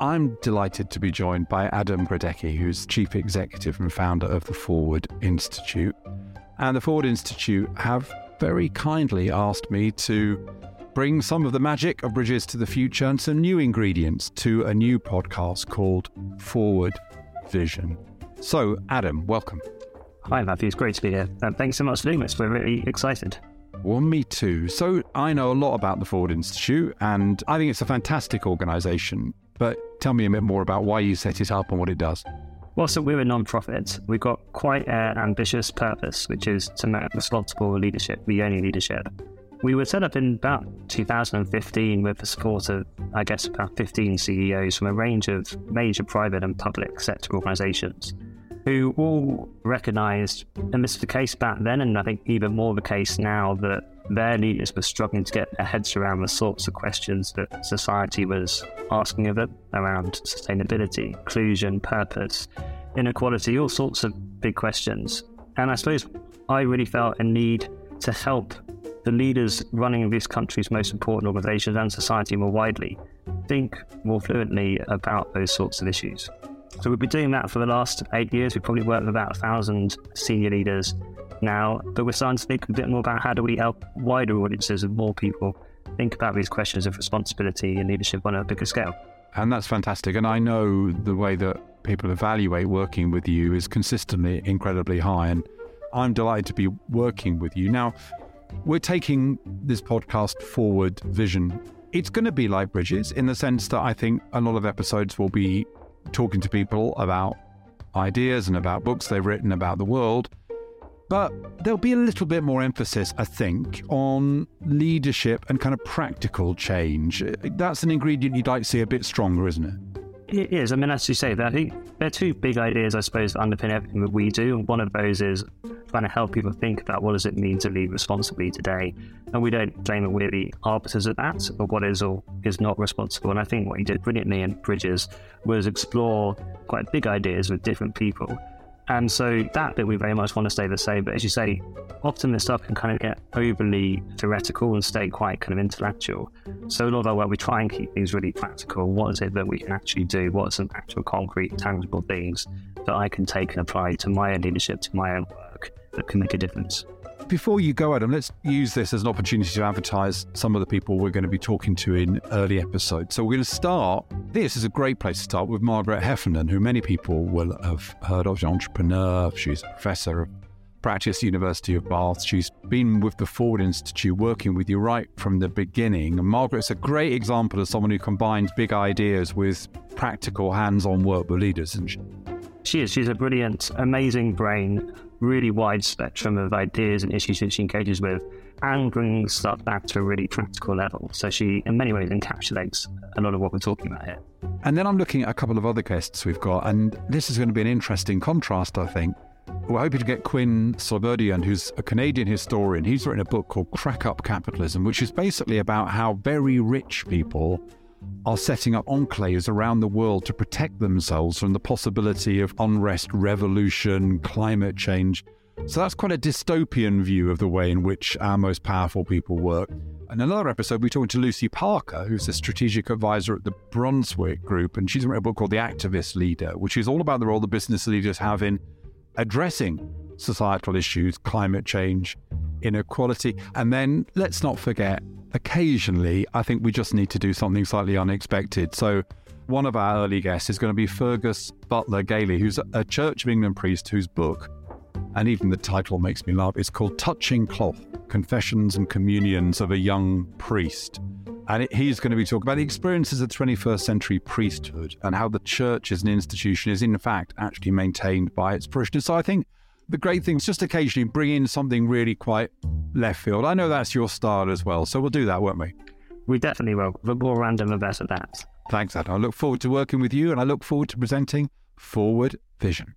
I'm delighted to be joined by Adam Grodecki, who's Chief Executive and founder of the Forward Institute. And the Forward Institute have very kindly asked me to bring some of the magic of Bridges to the Future and some new ingredients to a new podcast called Forward Vision. So, Adam, welcome. Hi, Matthew. It's great to be here. And thanks so much for doing this. We're really excited. Well, me too. So, I know a lot about the Forward Institute, and I think it's a fantastic organisation. But tell me a bit more about why you set it up and what it does. Well, so we're a non-profit. We've got quite an ambitious purpose, which is to make responsible leadership the only leadership. We were set up in about 2015 with the support of, I guess, about 15 CEOs from a range of major private and public sector organisations who all recognised, and this was the case back then, and I think even more the case now, that their leaders were struggling to get their heads around the sorts of questions that society was asking of them around sustainability, inclusion, purpose, inequality, all sorts of big questions. And I suppose I really felt a need to help the leaders running this country's most important organisations and society more widely think more fluently about those sorts of issues. So we've been doing that for the last eight years. We've probably worked with about a thousand senior leaders now, but we're starting to think a bit more about how do we help wider audiences and more people think about these questions of responsibility and leadership on a bigger scale. And that's fantastic. And I know the way that people evaluate working with you is consistently incredibly high. And I'm delighted to be working with you. Now, we're taking this podcast forward vision. It's going to be like Bridges in the sense that I think a lot of episodes will be talking to people about ideas and about books they've written about the world. But there'll be a little bit more emphasis, I think, on leadership and kind of practical change. That's an ingredient you'd like to see a bit stronger, isn't it? It is. I mean, as you say, I think there are two big ideas, I suppose, that underpin everything that we do. And one of those is trying to help people think about what does it mean to lead responsibly today. And we don't claim that we're the arbiters of that, or what is or is not responsible. And I think what he did brilliantly in Bridges was explore quite big ideas with different people and so that bit we very much want to stay the same. But as you say, often this stuff can kind of get overly theoretical and stay quite kind of intellectual. So a lot of our work, we try and keep things really practical. What is it that we can actually do? What are some actual concrete, tangible things that I can take and apply to my own leadership, to my own work that can make a difference? Before you go, Adam, let's use this as an opportunity to advertise some of the people we're going to be talking to in early episodes. So we're going to start. This is a great place to start with Margaret Heffernan, who many people will have heard of. She's an entrepreneur. She's a professor of practice University of Bath. She's been with the Forward Institute working with you right from the beginning. And Margaret's a great example of someone who combines big ideas with practical hands-on work with leaders, isn't she? She is. She's a brilliant, amazing brain really wide spectrum of ideas and issues that she engages with and brings stuff back to a really practical level. So she, in many ways, encapsulates a lot of what we're talking about here. And then I'm looking at a couple of other guests we've got, and this is going to be an interesting contrast, I think. We're hoping to get Quinn Slobodian, who's a Canadian historian. He's written a book called Crack Up Capitalism, which is basically about how very rich people are setting up enclaves around the world to protect themselves from the possibility of unrest, revolution, climate change. So that's quite a dystopian view of the way in which our most powerful people work. In another episode, we're talking to Lucy Parker, who's a strategic advisor at the Brunswick Group, and she's written a book called The Activist Leader, which is all about the role the business leaders have in addressing societal issues, climate change, inequality. And then let's not forget occasionally, I think we just need to do something slightly unexpected. So, one of our early guests is going to be Fergus Butler Gallie, who's a Church of England priest whose book, and even the title makes me laugh, is called Touching Cloth Confessions and Communions of a Young Priest. And he's going to be talking about the experiences of the 21st century priesthood and how the church as an institution is, in fact, actually maintained by its parishioners. So I think the great thing is just occasionally bring in something really quite left field. I know that's your style as well, so we'll do that, won't we? We definitely will. The more random, the better that. Thanks, Adam. I look forward to working with you and I look forward to presenting Forward Vision.